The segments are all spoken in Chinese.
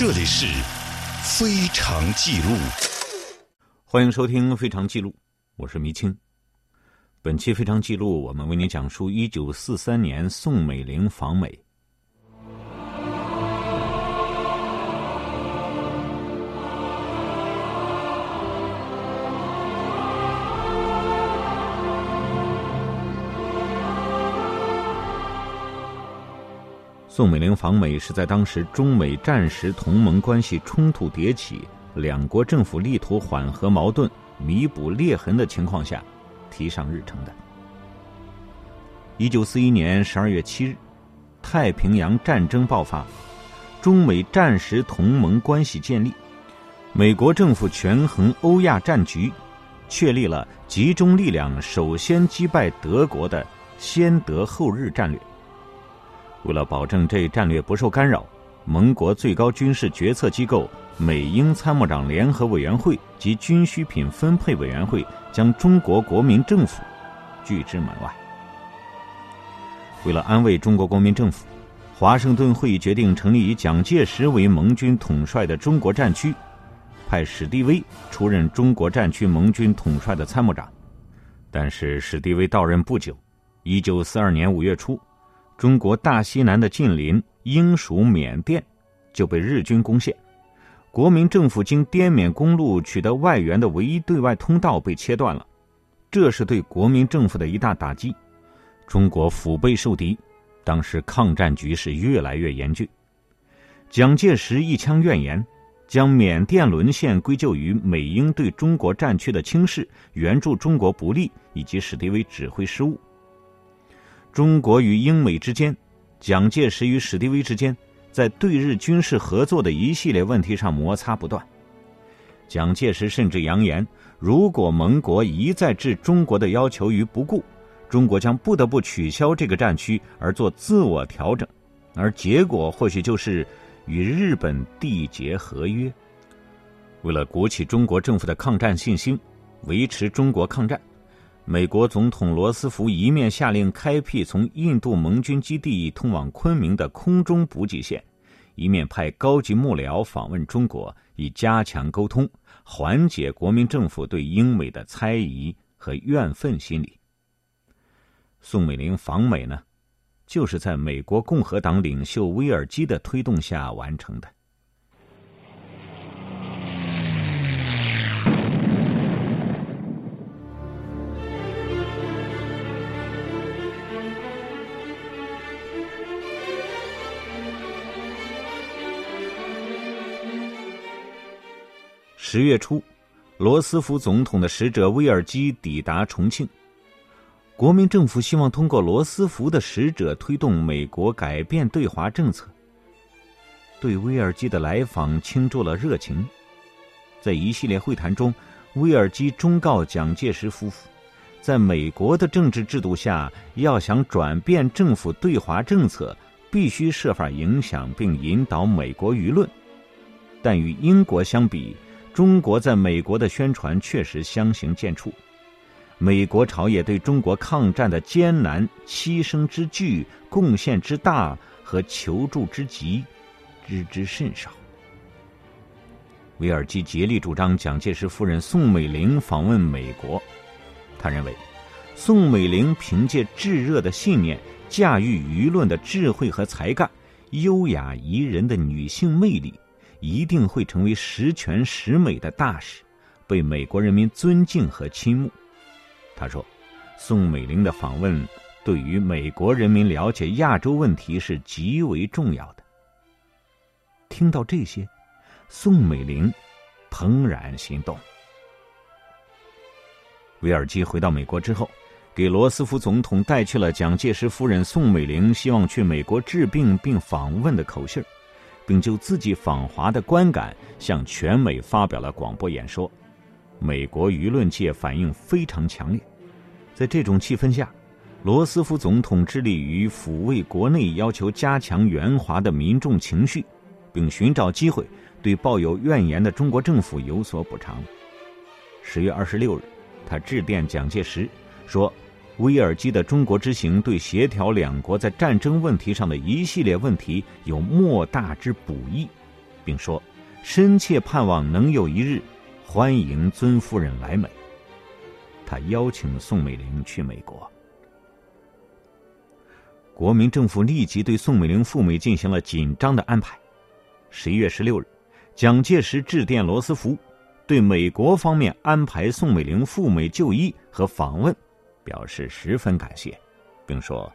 这里是《非常记录》，欢迎收听《非常记录》，我是迷青。本期《非常记录》，我们为您讲述一九四三年宋美龄访美。宋美龄访美是在当时中美战时同盟关系冲突迭起，两国政府力图缓和矛盾、弥补裂痕的情况下提上日程的。一九四一年十二月七日，太平洋战争爆发，中美战时同盟关系建立，美国政府权衡欧亚战局，确立了集中力量首先击败德国的先德后日战略。为了保证这一战略不受干扰，盟国最高军事决策机构美英参谋长联合委员会及军需品分配委员会将中国国民政府拒之门外。为了安慰中国国民政府，华盛顿会议决定成立以蒋介石为盟军统帅的中国战区，派史迪威出任中国战区盟军统帅的参谋长。但是史迪威到任不久，一九四二年五月初。中国大西南的近邻英属缅甸就被日军攻陷，国民政府经滇缅公路取得外援的唯一对外通道被切断了，这是对国民政府的一大打击。中国腹背受敌，当时抗战局势越来越严峻。蒋介石一腔怨言，将缅甸沦陷归咎于美英对中国战区的轻视、援助中国不利以及史迪威指挥失误。中国与英美之间，蒋介石与史迪威之间，在对日军事合作的一系列问题上摩擦不断。蒋介石甚至扬言，如果盟国一再置中国的要求于不顾，中国将不得不取消这个战区而做自我调整，而结果或许就是与日本缔结合约。为了鼓起中国政府的抗战信心，维持中国抗战。美国总统罗斯福一面下令开辟从印度盟军基地通往昆明的空中补给线，一面派高级幕僚访问中国，以加强沟通，缓解国民政府对英美的猜疑和怨愤心理。宋美龄访美呢，就是在美国共和党领袖威尔基的推动下完成的。十月初，罗斯福总统的使者威尔基抵达重庆。国民政府希望通过罗斯福的使者推动美国改变对华政策。对威尔基的来访倾注了热情。在一系列会谈中，威尔基忠告蒋介石夫妇，在美国的政治制度下，要想转变政府对华政策，必须设法影响并引导美国舆论。但与英国相比，中国在美国的宣传确实相形见绌，美国朝野对中国抗战的艰难、牺牲之巨、贡献之大和求助之急，知之甚少。威尔基竭力主张蒋介石夫人宋美龄访问美国，他认为，宋美龄凭借炙热的信念、驾驭舆论的智慧和才干、优雅宜人的女性魅力。一定会成为十全十美的大使，被美国人民尊敬和倾慕。他说：“宋美龄的访问对于美国人民了解亚洲问题是极为重要的。”听到这些，宋美龄怦然心动。威尔基回到美国之后，给罗斯福总统带去了蒋介石夫人宋美龄希望去美国治病并访问的口信儿。并就自己访华的观感向全美发表了广播演说，美国舆论界反应非常强烈。在这种气氛下，罗斯福总统致力于抚慰国内要求加强援华的民众情绪，并寻找机会对抱有怨言的中国政府有所补偿。十月二十六日，他致电蒋介石说。威尔基的中国之行对协调两国在战争问题上的一系列问题有莫大之补益，并说：“深切盼望能有一日，欢迎尊夫人来美。”他邀请宋美龄去美国。国民政府立即对宋美龄赴美进行了紧张的安排。十一月十六日，蒋介石致电罗斯福，对美国方面安排宋美龄赴美就医和访问，表示十分感谢，并说：“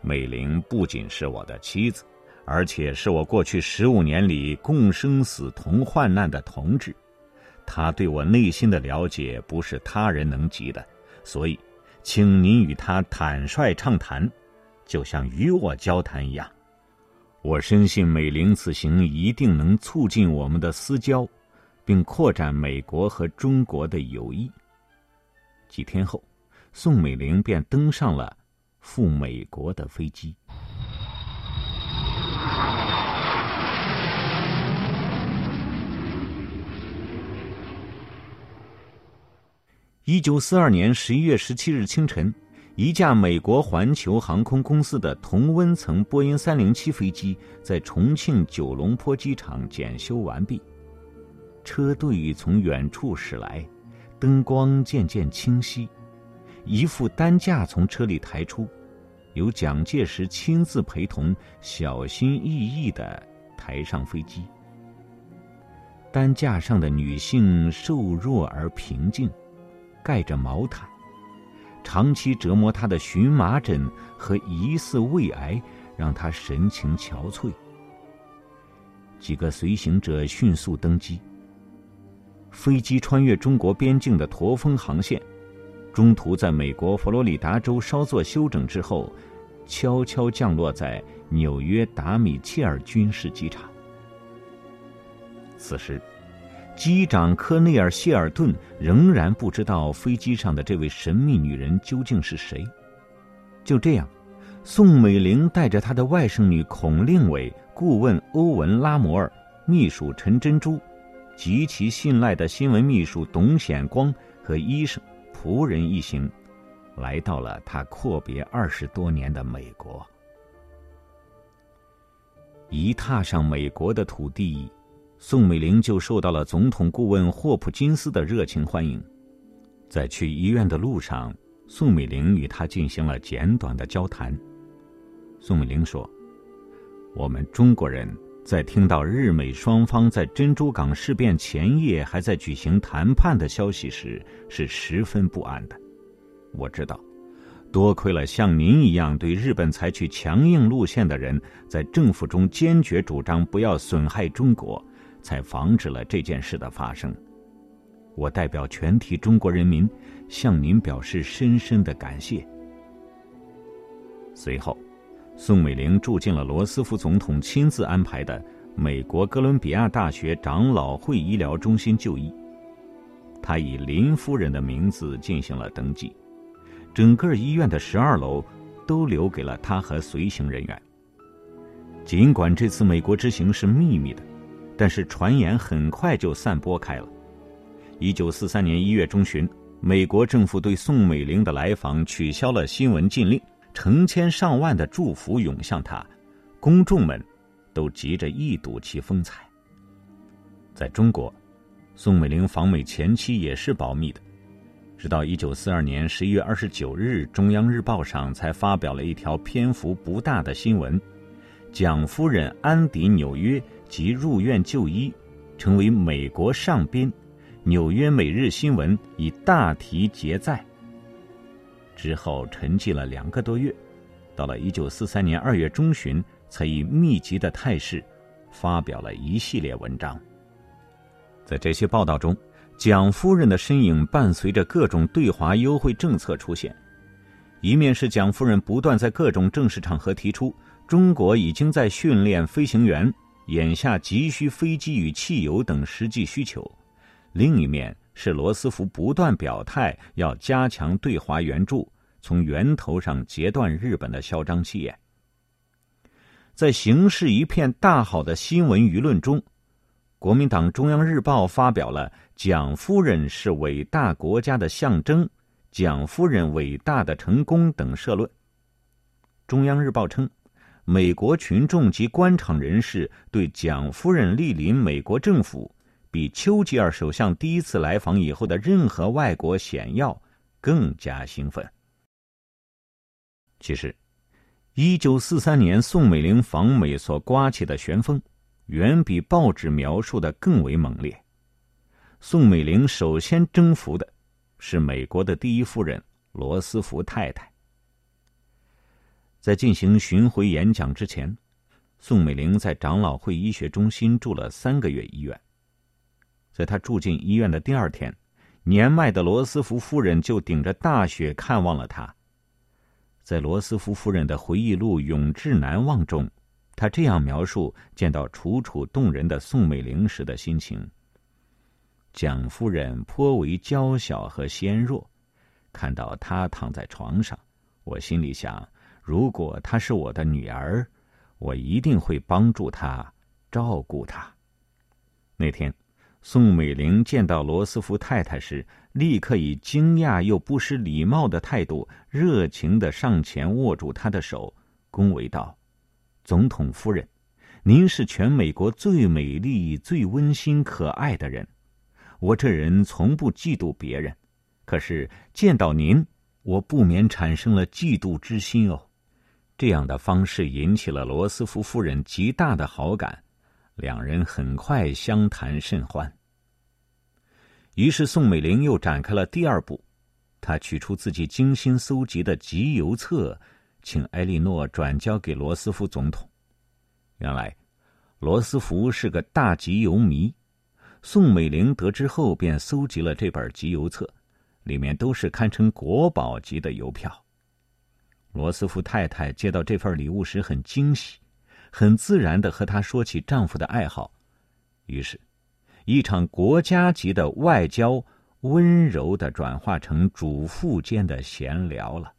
美玲不仅是我的妻子，而且是我过去十五年里共生死同患难的同志。他对我内心的了解不是他人能及的，所以，请您与他坦率畅谈。”就像与我交谈一样，我深信美玲此行一定能促进我们的私交，并扩展美国和中国的友谊。几天后，宋美龄便登上了赴美国的飞机。一九四二年十一月十七日清晨。一架美国环球航空公司的同温层波音三零七飞机在重庆九龙坡机场检修完毕，车队从远处驶来，灯光渐渐清晰，一副担架从车里抬出，由蒋介石亲自陪同，小心翼翼的抬上飞机。担架上的女性瘦弱而平静，盖着毛毯。长期折磨她的荨麻疹和疑似胃癌，让她神情憔悴。几个随行者迅速登机。飞机穿越中国边境的驼峰航线，中途在美国佛罗里达州稍作休整之后，悄悄降落在纽约达米切尔军事机场。此时。机长科内尔·谢尔顿仍然不知道飞机上的这位神秘女人究竟是谁。就这样，宋美龄带着她的外甥女孔令伟、顾问欧文·拉摩尔、秘书陈珍珠、极其信赖的新闻秘书董显光和医生、仆人一行，来到了他阔别二十多年的美国。一踏上美国的土地。宋美龄就受到了总统顾问霍普金斯的热情欢迎，在去医院的路上，宋美龄与他进行了简短的交谈。宋美龄说：“我们中国人在听到日美双方在珍珠港事变前夜还在举行谈判的消息时，是十分不安的。我知道，多亏了像您一样对日本采取强硬路线的人，在政府中坚决主张不要损害中国。”才防止了这件事的发生。我代表全体中国人民向您表示深深的感谢。随后，宋美龄住进了罗斯福总统亲自安排的美国哥伦比亚大学长老会医疗中心就医。她以林夫人的名字进行了登记，整个医院的十二楼都留给了她和随行人员。尽管这次美国之行是秘密的。但是传言很快就散播开了。一九四三年一月中旬，美国政府对宋美龄的来访取消了新闻禁令，成千上万的祝福涌向他，公众们都急着一睹其风采。在中国，宋美龄访美前期也是保密的，直到一九四二年十一月二十九日，《中央日报》上才发表了一条篇幅不大的新闻：蒋夫人安抵纽约。即入院就医，成为美国上宾。纽约每日新闻以大题结载。之后沉寂了两个多月，到了一九四三年二月中旬，才以密集的态势发表了一系列文章。在这些报道中，蒋夫人的身影伴随着各种对华优惠政策出现。一面是蒋夫人不断在各种正式场合提出，中国已经在训练飞行员。眼下急需飞机与汽油等实际需求，另一面是罗斯福不断表态要加强对华援助，从源头上截断日本的嚣张气焰。在形势一片大好的新闻舆论中，国民党中央日报发表了“蒋夫人是伟大国家的象征”“蒋夫人伟大的成功”等社论。中央日报称。美国群众及官场人士对蒋夫人莅临美国政府，比丘吉尔首相第一次来访以后的任何外国显要更加兴奋。其实，一九四三年宋美龄访美所刮起的旋风，远比报纸描述的更为猛烈。宋美龄首先征服的，是美国的第一夫人罗斯福太太。在进行巡回演讲之前，宋美龄在长老会医学中心住了三个月医院。在他住进医院的第二天，年迈的罗斯福夫人就顶着大雪看望了他。在罗斯福夫人的回忆录《永志难忘》中，他这样描述见到楚楚动人的宋美龄时的心情。蒋夫人颇为娇小和纤弱，看到她躺在床上，我心里想：如果她是我的女儿，我一定会帮助她，照顾她。那天，宋美龄见到罗斯福太太时，立刻以惊讶又不失礼貌的态度，热情的上前握住她的手，恭维道：“总统夫人，您是全美国最美丽、最温馨、可爱的人。”我这人从不嫉妒别人，可是见到您，我不免产生了嫉妒之心哦。这样的方式引起了罗斯福夫人极大的好感，两人很快相谈甚欢。于是宋美龄又展开了第二步，她取出自己精心搜集的集邮册，请埃莉诺转交给罗斯福总统。原来，罗斯福是个大集邮迷。宋美龄得知后，便搜集了这本集邮册，里面都是堪称国宝级的邮票。罗斯福太太接到这份礼物时很惊喜，很自然的和她说起丈夫的爱好，于是，一场国家级的外交温柔的转化成主妇间的闲聊了。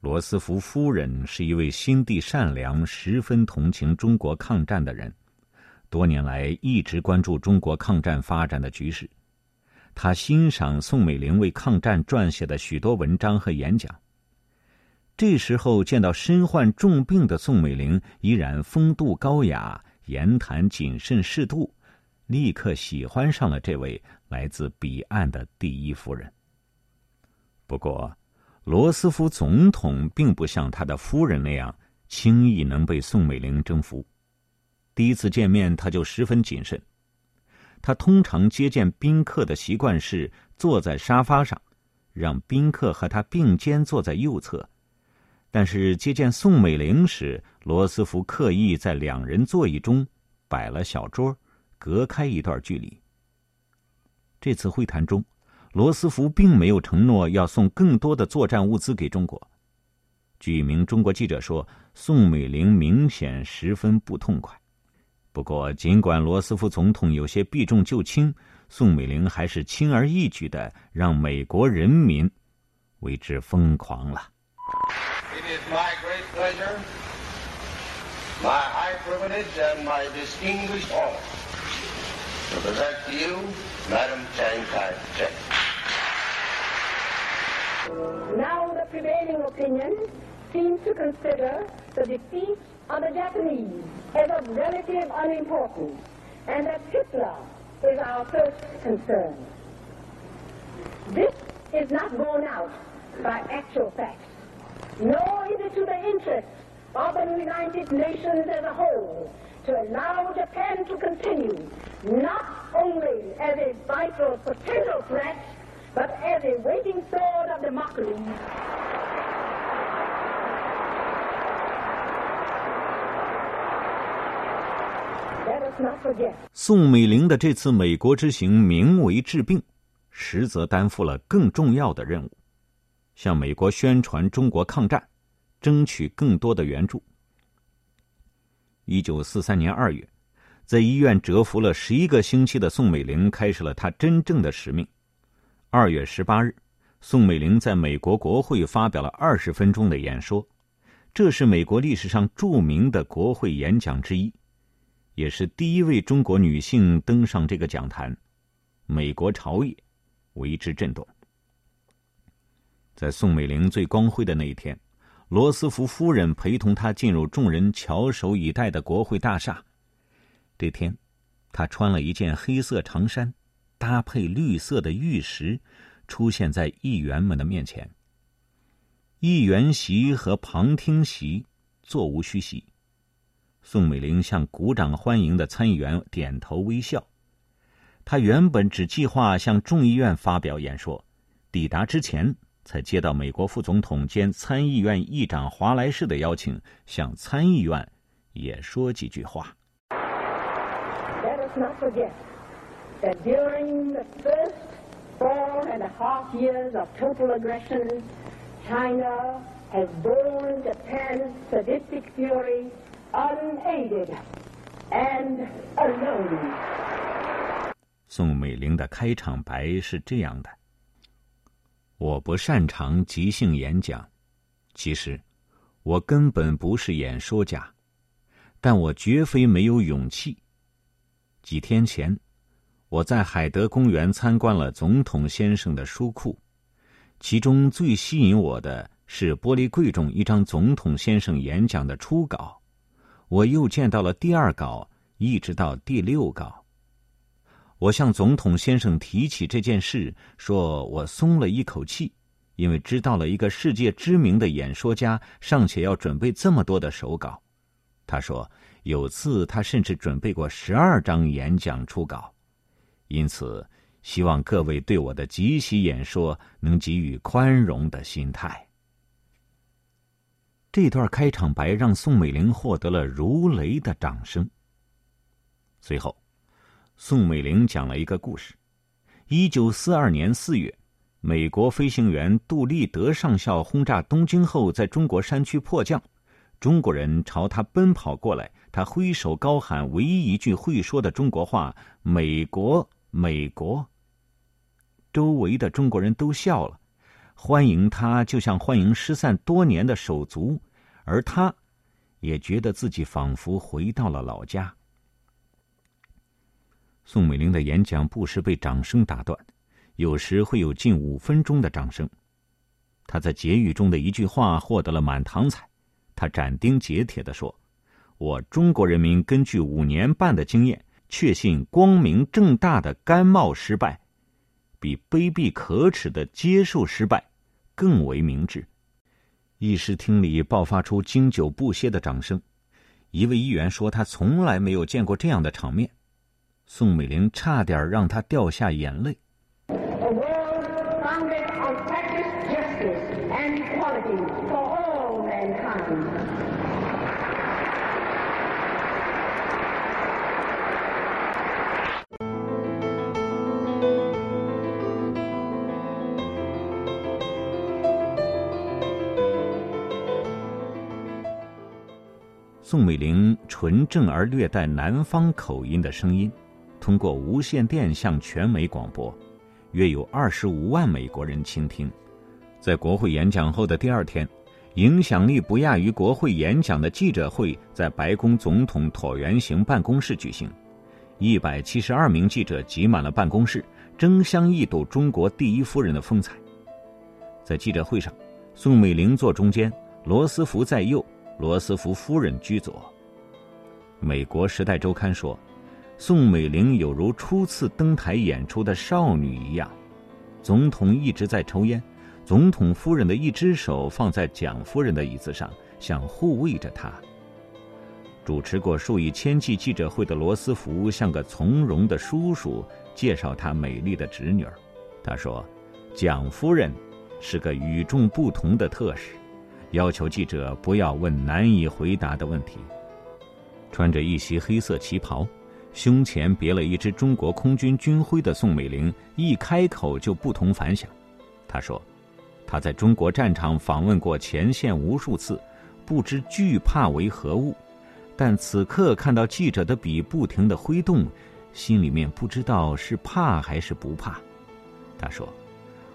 罗斯福夫人是一位心地善良、十分同情中国抗战的人。多年来一直关注中国抗战发展的局势，他欣赏宋美龄为抗战撰写的许多文章和演讲。这时候见到身患重病的宋美龄依然风度高雅、言谈谨慎适度，立刻喜欢上了这位来自彼岸的第一夫人。不过，罗斯福总统并不像他的夫人那样轻易能被宋美龄征服。第一次见面，他就十分谨慎。他通常接见宾客的习惯是坐在沙发上，让宾客和他并肩坐在右侧。但是接见宋美龄时，罗斯福刻意在两人座椅中摆了小桌，隔开一段距离。这次会谈中，罗斯福并没有承诺要送更多的作战物资给中国。据一名中国记者说，宋美龄明显十分不痛快。不过，尽管罗斯福总统有些避重就轻，宋美龄还是轻而易举的让美国人民为之疯狂了。It is my great pleasure, my high privilege, and my distinguished honor to present to you Madam Chiang Kai-shek. Now the prevailing opinion seems to consider the defeat of the Japanese as of relative unimportance, and that Hitler is our first concern. This is not borne out by actual facts, nor is it to the interest of the United Nations as a whole to allow Japan to continue not only as a vital potential threat, but as a waiting sword of democracy 宋美龄的这次美国之行名为治病，实则担负了更重要的任务， 向美国宣传中国抗战，争取更多的援助。一九四三年二月，在医院蛰伏了十一个星期的宋美龄开始了她真正的使命。二月十八日，宋美龄在美国国会发表了二十分钟的演说，这是美国历史上著名的国会演讲之一。也是第一位中国女性登上这个讲坛，美国朝野为之震动。在宋美龄最光辉的那一天，罗斯福夫人陪同她进入众人翘首以待的国会大厦。这天，她穿了一件黑色长衫，搭配绿色的玉石，出现在议员们的面前。议员席和旁听席座无虚席。宋美龄向鼓掌欢迎的参议员点头微笑。她原本只计划向众议院发表演说，抵达之前。才接到美国副总统兼参议院议长华莱士的邀请，向参议院也说几句话。Let us not forget that during the first four and a half years of total aggression, China has borne Japan's sadistic fury unaided and alone. 宋美龄的开场白是这样的。我不擅长即兴演讲，其实我根本不是演说家，但我绝非没有勇气。几天前，我在海德公园参观了总统先生的书库，其中最吸引我的是玻璃柜中一张总统先生演讲的初稿，我又见到了第二稿，一直到第六稿。我向总统先生提起这件事，说我松了一口气，因为知道了一个世界知名的演说家尚且要准备这么多的手稿。他说有次他甚至准备过十二张演讲初稿，因此希望各位对我的即席演说能给予宽容的心态。这段开场白让宋美龄获得了如雷的掌声。随后。宋美龄讲了一个故事：一九四二年四月，美国飞行员杜立德上校轰炸东京后，在中国山区迫降，中国人朝他奔跑过来，他挥手高喊唯一一句会说的中国话：“美国，美国。”周围的中国人都笑了，欢迎他就像欢迎失散多年的手足，而他，也觉得自己仿佛回到了老家。宋美龄的演讲不时被掌声打断，有时会有近五分钟的掌声。她在结语中的一句话获得了满堂彩，她斩钉截铁的说：“我中国人民根据五年半的经验，确信光明正大的甘冒失败，比卑鄙可耻的接受失败更为明智。”议事厅里爆发出经久不歇的掌声。一位议员说：“他从来没有见过这样的场面。”宋美龄差点让他掉下眼泪。宋美龄纯正而略带南方口音的声音。通过无线电向全美广播，约有二十五万美国人倾听。在国会演讲后的第二天，影响力不亚于国会演讲的记者会在白宫总统椭圆形办公室举行，一百七十二名记者挤满了办公室，争相一睹中国第一夫人的风采。在记者会上，宋美龄坐中间，罗斯福在右，罗斯福夫人居左。美国《时代周刊》说。宋美龄有如初次登台演出的少女一样，总统一直在抽烟，总统夫人的一只手放在蒋夫人的椅子上，想护卫着她。主持过数以千计记者会的罗斯福像个从容的叔叔，介绍他美丽的侄女儿。他说：“蒋夫人是个与众不同的特使，要求记者不要问难以回答的问题。”穿着一袭黑色旗袍。胸前别了一支中国空军军徽的宋美龄一开口就不同凡响。她说：“她在中国战场访问过前线无数次，不知惧怕为何物，但此刻看到记者的笔不停的挥动，心里面不知道是怕还是不怕。”她说：“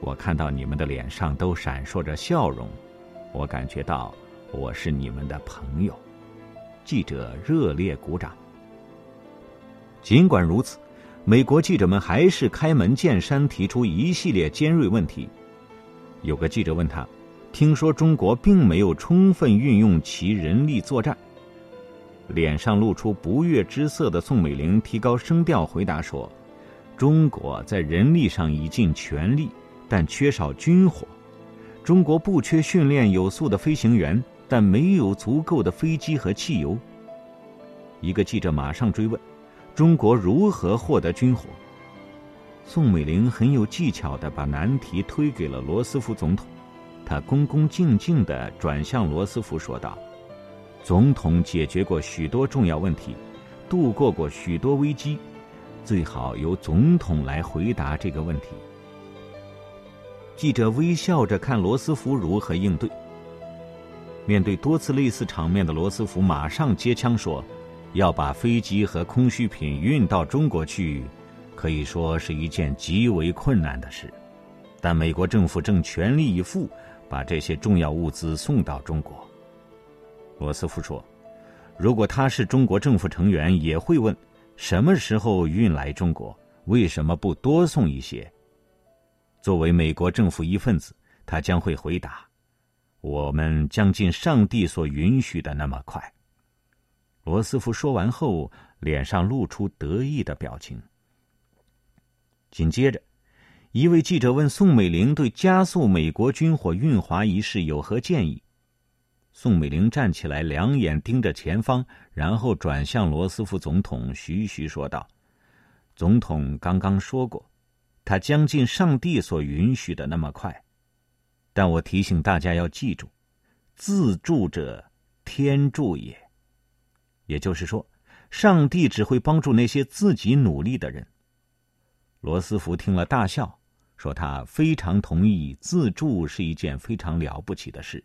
我看到你们的脸上都闪烁着笑容，我感觉到我是你们的朋友。”记者热烈鼓掌。尽管如此，美国记者们还是开门见山提出一系列尖锐问题。有个记者问他：“听说中国并没有充分运用其人力作战。脸上露出不悦之色的宋美龄提高声调回答说：“中国在人力上已尽全力，但缺少军火。中国不缺训练有素的飞行员，但没有足够的飞机和汽油。”一个记者马上追问：“中国如何获得军火？”宋美龄很有技巧地把难题推给了罗斯福总统，他恭恭敬敬地转向罗斯福说道。总统解决过许多重要问题，度过过许多危机，最好由总统来回答这个问题。记者微笑着看罗斯福如何应对。面对多次类似场面的罗斯福马上接枪说：“要把飞机和空需品运到中国去，可以说是一件极为困难的事，但美国政府正全力以赴把这些重要物资送到中国。”罗斯福说：“如果他是中国政府成员，也会问，什么时候运来中国？为什么不多送一些？”作为美国政府一份子，他将会回答：“我们将尽上帝所允许的那么快。”罗斯福说完后，脸上露出得意的表情。紧接着，一位记者问宋美龄对加速美国军火运华一事有何建议。宋美龄站起来，两眼盯着前方，然后转向罗斯福总统，徐徐说道：“总统刚刚说过，他将尽上帝所允许的那么快。但我提醒大家要记住，自助者天助也。也就是说，上帝只会帮助那些自己努力的人。”罗斯福听了大笑，说：“他非常同意，自助是一件非常了不起的事。”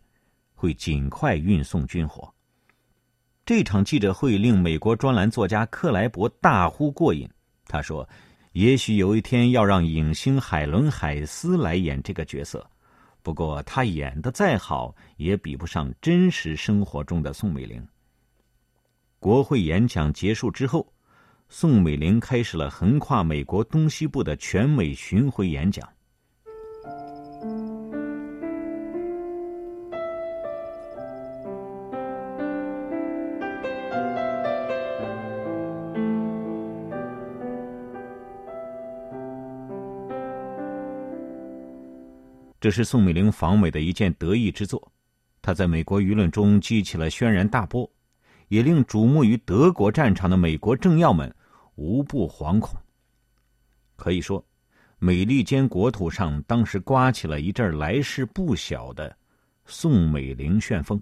会尽快运送军火。这场记者会令美国专栏作家克莱伯大呼过瘾。他说：“也许有一天要让影星海伦·海斯来演这个角色，不过他演的再好，也比不上真实生活中的宋美龄。”国会演讲结束之后，宋美龄开始了横跨美国东西部的全美巡回演讲。这是宋美龄访美的一件得意之作，她在美国舆论中激起了轩然大波，也令瞩目于德国战场的美国政要们无不惶恐。可以说，美利坚国土上当时刮起了一阵来势不小的宋美龄旋风。